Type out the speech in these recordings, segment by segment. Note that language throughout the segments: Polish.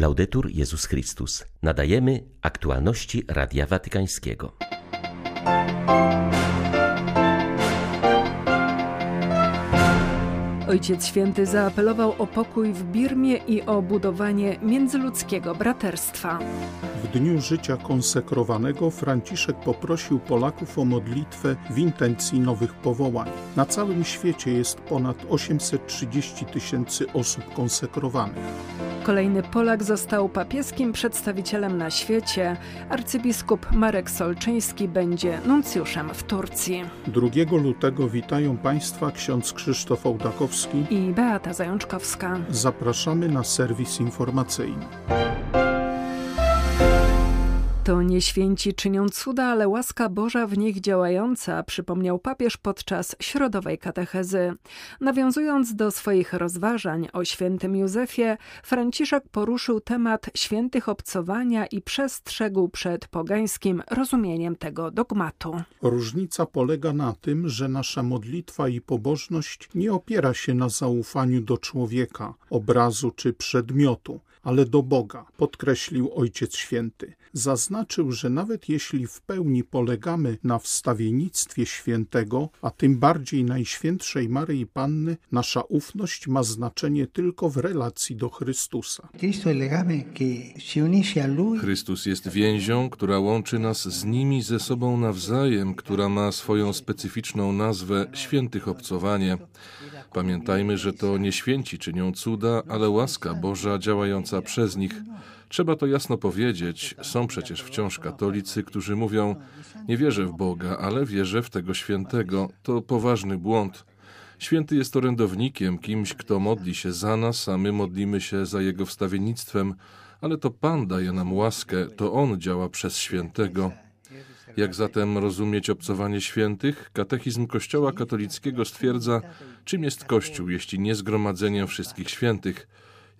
Laudetur Jezus Chrystus. Nadajemy aktualności Radia Watykańskiego. Ojciec Święty zaapelował o pokój w Birmie i o budowanie międzyludzkiego braterstwa. W dniu życia konsekrowanego Franciszek poprosił Polaków o modlitwę w intencji nowych powołań. Na całym świecie jest ponad 830 tysięcy osób konsekrowanych. Kolejny Polak został papieskim przedstawicielem na świecie. Arcybiskup Marek Solczyński będzie nuncjuszem w Turcji. 2 lutego witają Państwa ksiądz Krzysztof Ołdakowski i Beata Zajączkowska. Zapraszamy na serwis informacyjny. To nie święci czynią cuda, ale łaska Boża w nich działająca, przypomniał papież podczas środowej katechezy. Nawiązując do swoich rozważań o świętym Józefie, Franciszek poruszył temat świętych obcowania i przestrzegł przed pogańskim rozumieniem tego dogmatu. Różnica polega na tym, że nasza modlitwa i pobożność nie opiera się na zaufaniu do człowieka, obrazu czy przedmiotu, ale do Boga, podkreślił Ojciec Święty. Zaznaczył, że nawet jeśli w pełni polegamy na wstawiennictwie świętego, a tym bardziej Najświętszej Maryi Panny, nasza ufność ma znaczenie tylko w relacji do Chrystusa. Chrystus jest więzią, która łączy nas z nimi ze sobą nawzajem, która ma swoją specyficzną nazwę świętych obcowanie. Pamiętajmy, że to nie święci czynią cuda, ale łaska Boża działająca przez nich. Trzeba to jasno powiedzieć. Są przecież wciąż katolicy, którzy mówią: Nie wierzę w Boga, ale wierzę w tego świętego. To poważny błąd. Święty jest orędownikiem, kimś, kto modli się za nas, a my modlimy się za jego wstawiennictwem, ale to Pan daje nam łaskę, to On działa przez świętego. Jak zatem rozumieć obcowanie świętych? Katechizm Kościoła katolickiego stwierdza, czym jest Kościół, jeśli nie zgromadzeniem wszystkich świętych.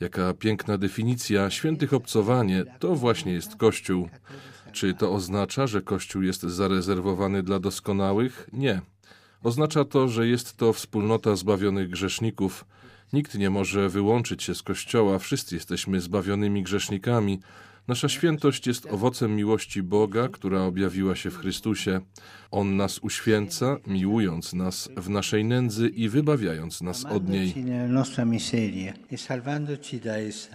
Jaka piękna definicja, świętych obcowanie to właśnie jest Kościół. Czy to oznacza, że Kościół jest zarezerwowany dla doskonałych? Nie. Oznacza to, że jest to wspólnota zbawionych grzeszników. Nikt nie może wyłączyć się z Kościoła, wszyscy jesteśmy zbawionymi grzesznikami, Nasza świętość jest owocem miłości Boga, która objawiła się w Chrystusie. On nas uświęca, miłując nas w naszej nędzy i wybawiając nas od niej.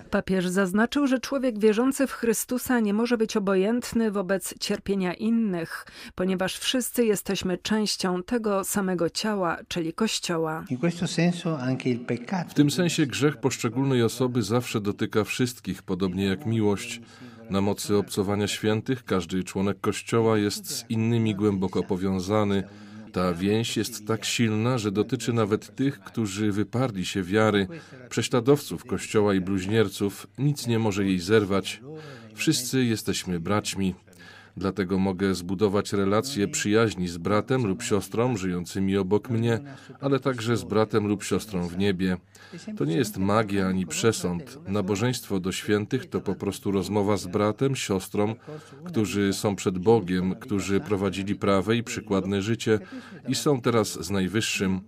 Papież zaznaczył, że człowiek wierzący w Chrystusa nie może być obojętny wobec cierpienia innych, ponieważ wszyscy jesteśmy częścią tego samego ciała, czyli Kościoła. W tym sensie grzech poszczególnej osoby zawsze dotyka wszystkich, podobnie jak miłość. Na mocy obcowania świętych każdy członek Kościoła jest z innymi głęboko powiązany. Ta więź jest tak silna, że dotyczy nawet tych, którzy wyparli się wiary, prześladowców Kościoła i bluźnierców. Nic nie może jej zerwać. Wszyscy jesteśmy braćmi. Dlatego mogę zbudować relacje przyjaźni z bratem lub siostrą żyjącymi obok mnie, ale także z bratem lub siostrą w niebie. To nie jest magia ani przesąd. Nabożeństwo do świętych to po prostu rozmowa z bratem, siostrą, którzy są przed Bogiem, którzy prowadzili prawe i przykładne życie i są teraz z Najwyższym.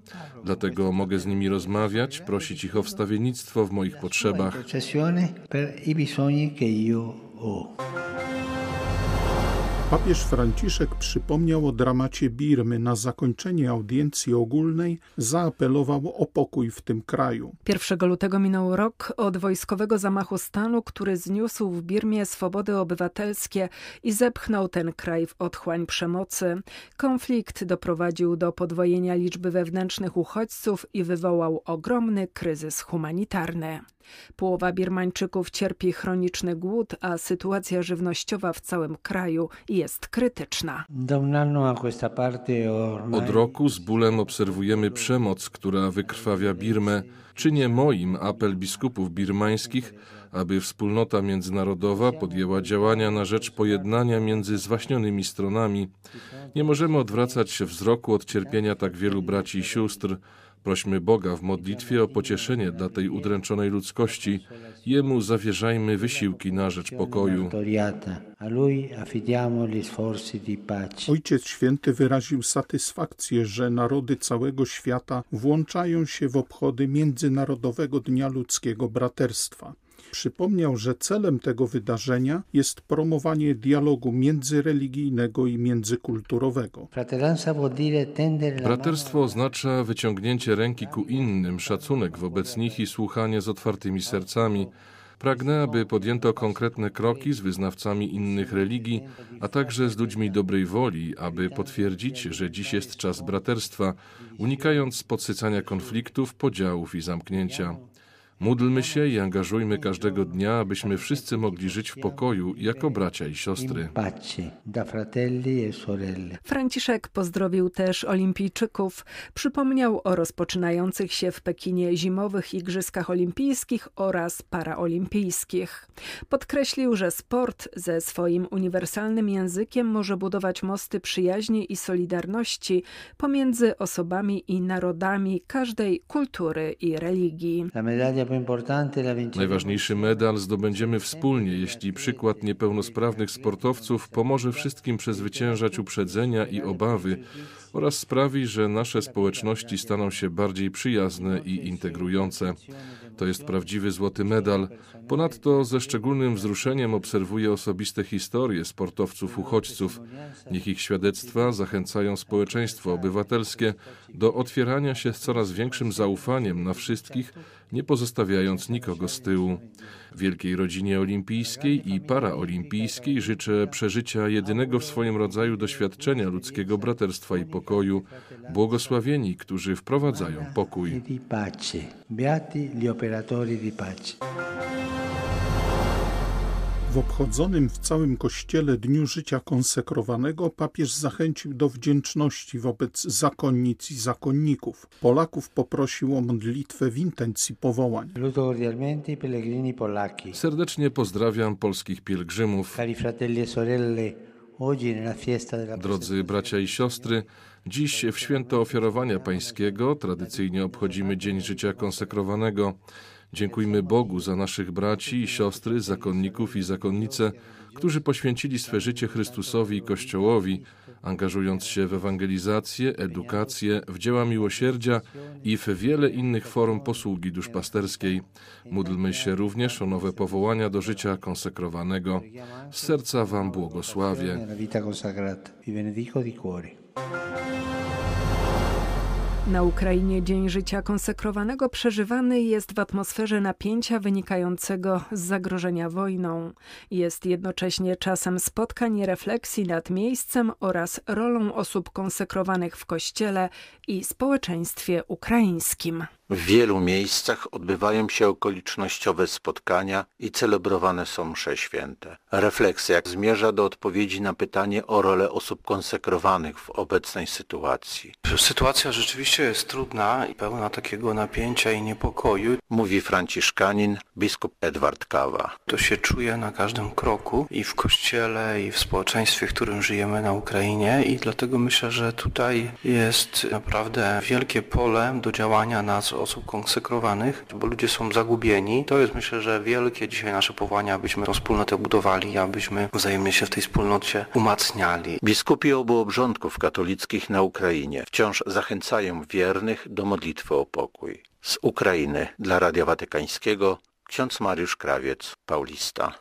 Dlatego mogę z nimi rozmawiać, prosić ich o wstawiennictwo w moich potrzebach. Papież Franciszek przypomniał o dramacie Birmy. Na zakończenie audiencji ogólnej zaapelował o pokój w tym kraju. 1 lutego minął rok od wojskowego zamachu stanu, który zniósł w Birmie swobody obywatelskie i zepchnął ten kraj w otchłań przemocy. Konflikt doprowadził do podwojenia liczby wewnętrznych uchodźców i wywołał ogromny kryzys humanitarny. Połowa Birmańczyków cierpi chroniczny głód, a sytuacja żywnościowa w całym kraju jest krytyczna. Od roku z bólem obserwujemy przemoc, która wykrwawia Birmę. Czynię moim apel biskupów birmańskich, aby wspólnota międzynarodowa podjęła działania na rzecz pojednania między zwaśnionymi stronami. Nie możemy odwracać się wzroku od cierpienia tak wielu braci i sióstr. Prośmy Boga w modlitwie o pocieszenie dla tej udręczonej ludzkości. Jemu zawierzajmy wysiłki na rzecz pokoju. Ojciec Święty wyraził satysfakcję, że narody całego świata włączają się w obchody Międzynarodowego Dnia Ludzkiego Braterstwa. Przypomniał, że celem tego wydarzenia jest promowanie dialogu międzyreligijnego i międzykulturowego. Braterstwo oznacza wyciągnięcie ręki ku innym, szacunek wobec nich i słuchanie z otwartymi sercami. Pragnę, aby podjęto konkretne kroki z wyznawcami innych religii, a także z ludźmi dobrej woli, aby potwierdzić, że dziś jest czas braterstwa, unikając podsycania konfliktów, podziałów i zamknięcia. Módlmy się i angażujmy każdego dnia, abyśmy wszyscy mogli żyć w pokoju jako bracia i siostry. E Franciszek pozdrowił też olimpijczyków. Przypomniał o rozpoczynających się w Pekinie zimowych Igrzyskach Olimpijskich oraz paraolimpijskich. Podkreślił, że sport ze swoim uniwersalnym językiem może budować mosty przyjaźni i solidarności pomiędzy osobami i narodami każdej kultury i religii. Najważniejszy medal zdobędziemy wspólnie, jeśli przykład niepełnosprawnych sportowców pomoże wszystkim przezwyciężać uprzedzenia i obawy oraz sprawi, że nasze społeczności staną się bardziej przyjazne i integrujące. To jest prawdziwy złoty medal. Ponadto ze szczególnym wzruszeniem obserwuję osobiste historie sportowców uchodźców. Niech ich świadectwa zachęcają społeczeństwo obywatelskie do otwierania się z coraz większym zaufaniem na wszystkich, nie pozostawiając nikogo z tyłu. Wielkiej rodzinie olimpijskiej i paraolimpijskiej życzę przeżycia jedynego w swoim rodzaju doświadczenia ludzkiego braterstwa i pokoju. Błogosławieni, którzy wprowadzają pokój. Beati gli operatori di pace. W obchodzonym w całym kościele Dniu Życia Konsekrowanego papież zachęcił do wdzięczności wobec zakonnic i zakonników. Polaków poprosił o modlitwę w intencji powołań. Serdecznie pozdrawiam polskich pielgrzymów. E Drodzy bracia i siostry, dziś w święto ofiarowania pańskiego tradycyjnie obchodzimy Dzień Życia Konsekrowanego. Dziękujmy Bogu za naszych braci i siostry, zakonników i zakonnice, którzy poświęcili swe życie Chrystusowi i Kościołowi, angażując się w ewangelizację, edukację, w dzieła miłosierdzia i w wiele innych form posługi duszpasterskiej. Módlmy się również o nowe powołania do życia konsekrowanego. Z serca Wam błogosławię. Na Ukrainie Dzień Życia Konsekrowanego przeżywany jest w atmosferze napięcia wynikającego z zagrożenia wojną. Jest jednocześnie czasem spotkań i refleksji nad miejscem oraz rolą osób konsekrowanych w Kościele i społeczeństwie ukraińskim. W wielu miejscach odbywają się okolicznościowe spotkania i celebrowane są msze święte. Refleksja zmierza do odpowiedzi na pytanie o rolę osób konsekrowanych w obecnej sytuacji. Sytuacja rzeczywiście jest trudna i pełna takiego napięcia i niepokoju. Mówi franciszkanin biskup Edward Kawa. To się czuje na każdym kroku i w kościele i w społeczeństwie, w którym żyjemy na Ukrainie i dlatego myślę, że tutaj jest naprawdę wielkie pole do działania nas osób konsekrowanych, bo ludzie są zagubieni. To jest myślę, że wielkie dzisiaj nasze powołanie, abyśmy tę wspólnotę budowali, abyśmy wzajemnie się w tej wspólnocie umacniali. Biskupi obu obrządków katolickich na Ukrainie wciąż zachęcają wiernych do modlitwy o pokój. Z Ukrainy dla Radia Watykańskiego ksiądz Mariusz Krawiec, Paulista.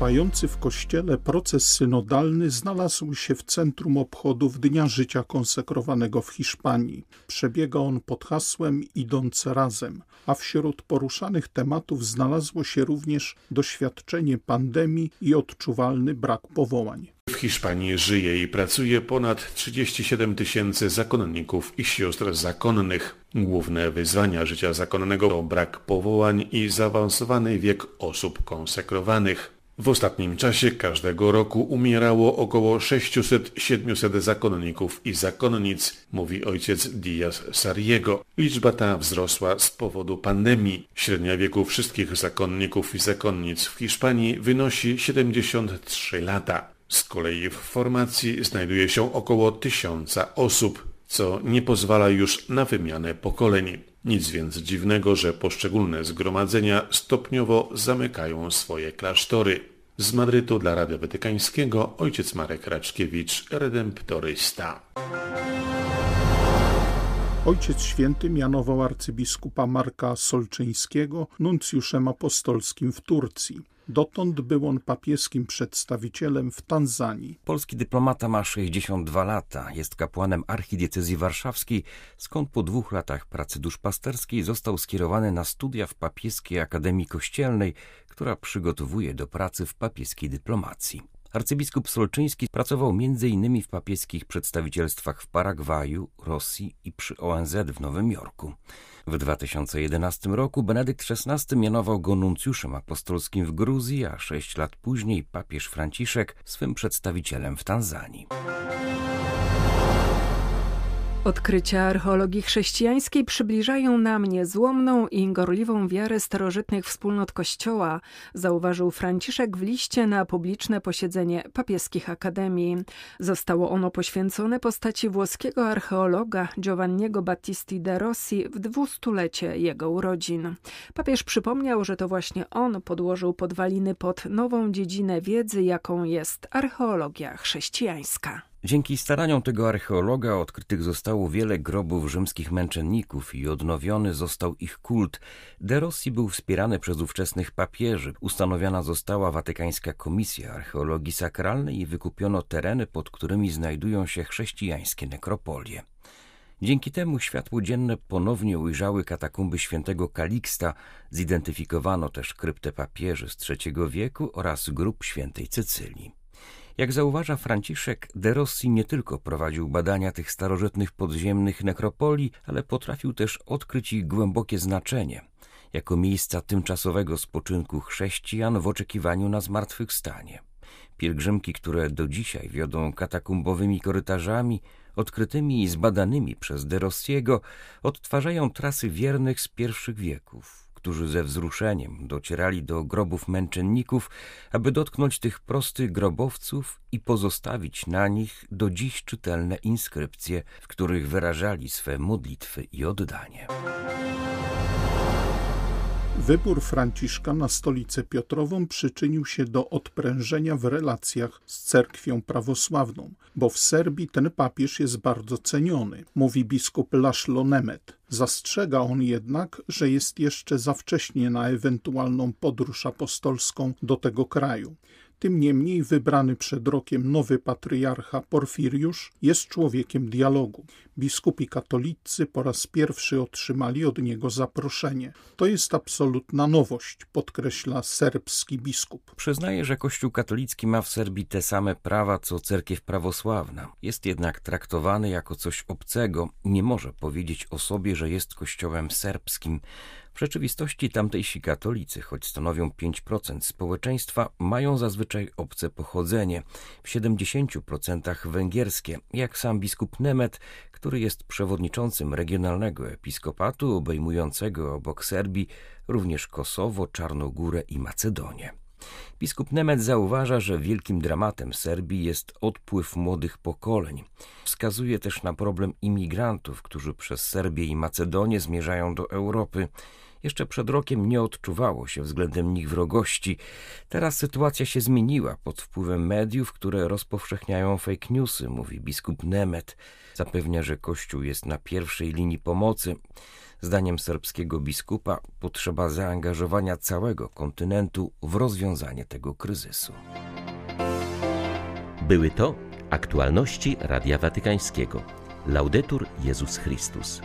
Trwający w Kościele proces synodalny znalazł się w centrum obchodów Dnia Życia Konsekrowanego w Hiszpanii. Przebiega on pod hasłem Idące razem, a wśród poruszanych tematów znalazło się również doświadczenie pandemii i odczuwalny brak powołań. W Hiszpanii żyje i pracuje ponad 37 tysięcy zakonników i sióstr zakonnych. Główne wyzwania życia zakonnego to brak powołań i zaawansowany wiek osób konsekrowanych. W ostatnim czasie każdego roku umierało około 600-700 zakonników i zakonnic, mówi ojciec Diaz Sariego. Liczba ta wzrosła z powodu pandemii. Średnia wieku wszystkich zakonników i zakonnic w Hiszpanii wynosi 73 lata. Z kolei w formacji znajduje się około tysiąca osób, co nie pozwala już na wymianę pokoleń. Nic więc dziwnego, że poszczególne zgromadzenia stopniowo zamykają swoje klasztory. Z Madrytu dla Radia Watykańskiego ojciec Marek Raczkiewicz, redemptorysta. Ojciec Święty mianował arcybiskupa Marka Solczyńskiego nuncjuszem apostolskim w Turcji. Dotąd był on papieskim przedstawicielem w Tanzanii. Polski dyplomata ma 62 lata, jest kapłanem archidiecezji warszawskiej, skąd po dwóch latach pracy duszpasterskiej został skierowany na studia w Papieskiej Akademii Kościelnej, która przygotowuje do pracy w papieskiej dyplomacji. Arcybiskup Solczyński pracował m.in. w papieskich przedstawicielstwach w Paragwaju, Rosji i przy ONZ w Nowym Jorku. W 2011 roku Benedykt XVI mianował go nuncjuszem apostolskim w Gruzji, a sześć lat później papież Franciszek swym przedstawicielem w Tanzanii. Odkrycia archeologii chrześcijańskiej przybliżają nam niezłomną i gorliwą wiarę starożytnych wspólnot Kościoła, zauważył Franciszek w liście na publiczne posiedzenie papieskich akademii. Zostało ono poświęcone postaci włoskiego archeologa Giovanniego Battisti de Rossi w dwustulecie jego urodzin. Papież przypomniał, że to właśnie on podłożył podwaliny pod nową dziedzinę wiedzy, jaką jest archeologia chrześcijańska. Dzięki staraniom tego archeologa odkrytych zostało wiele grobów rzymskich męczenników i odnowiony został ich kult. De Rossi był wspierany przez ówczesnych papieży. Ustanowiona została Watykańska Komisja Archeologii Sakralnej i wykupiono tereny, pod którymi znajdują się chrześcijańskie nekropolie. Dzięki temu światło dzienne ponownie ujrzały katakumby świętego Kaliksta, zidentyfikowano też kryptę papieży z III wieku oraz grób świętej Cycylii. Jak zauważa Franciszek, De Rossi nie tylko prowadził badania tych starożytnych podziemnych nekropolii, ale potrafił też odkryć ich głębokie znaczenie jako miejsca tymczasowego spoczynku chrześcijan w oczekiwaniu na zmartwychwstanie. Pielgrzymki, które do dzisiaj wiodą katakumbowymi korytarzami, odkrytymi i zbadanymi przez De Rossiego, odtwarzają trasy wiernych z pierwszych wieków którzy ze wzruszeniem docierali do grobów męczenników, aby dotknąć tych prostych grobowców i pozostawić na nich do dziś czytelne inskrypcje, w których wyrażali swe modlitwy i oddanie. Wybór Franciszka na stolicę Piotrową przyczynił się do odprężenia w relacjach z cerkwią prawosławną, bo w Serbii ten papież jest bardzo ceniony, mówi biskup Laszlo Nemet. Zastrzega on jednak, że jest jeszcze za wcześnie na ewentualną podróż apostolską do tego kraju. Tym niemniej wybrany przed rokiem nowy patriarcha Porfiriusz jest człowiekiem dialogu. Biskupi katolicy po raz pierwszy otrzymali od niego zaproszenie. To jest absolutna nowość, podkreśla serbski biskup. Przyznaje, że Kościół katolicki ma w Serbii te same prawa co cerkiew prawosławna. Jest jednak traktowany jako coś obcego. Nie może powiedzieć o sobie, że jest kościołem serbskim. W rzeczywistości tamtejsi katolicy, choć stanowią 5% społeczeństwa, mają zazwyczaj obce pochodzenie, w 70% węgierskie, jak sam biskup Nemet, który jest przewodniczącym regionalnego episkopatu obejmującego obok Serbii również Kosowo, Czarnogórę i Macedonię. Biskup Nemet zauważa, że wielkim dramatem Serbii jest odpływ młodych pokoleń. Wskazuje też na problem imigrantów, którzy przez Serbię i Macedonię zmierzają do Europy. Jeszcze przed rokiem nie odczuwało się względem nich wrogości. Teraz sytuacja się zmieniła pod wpływem mediów, które rozpowszechniają fake newsy, mówi biskup Nemet. Zapewnia, że Kościół jest na pierwszej linii pomocy. Zdaniem serbskiego biskupa potrzeba zaangażowania całego kontynentu w rozwiązanie tego kryzysu. Były to aktualności Radia Watykańskiego. Laudetur Jezus Chrystus.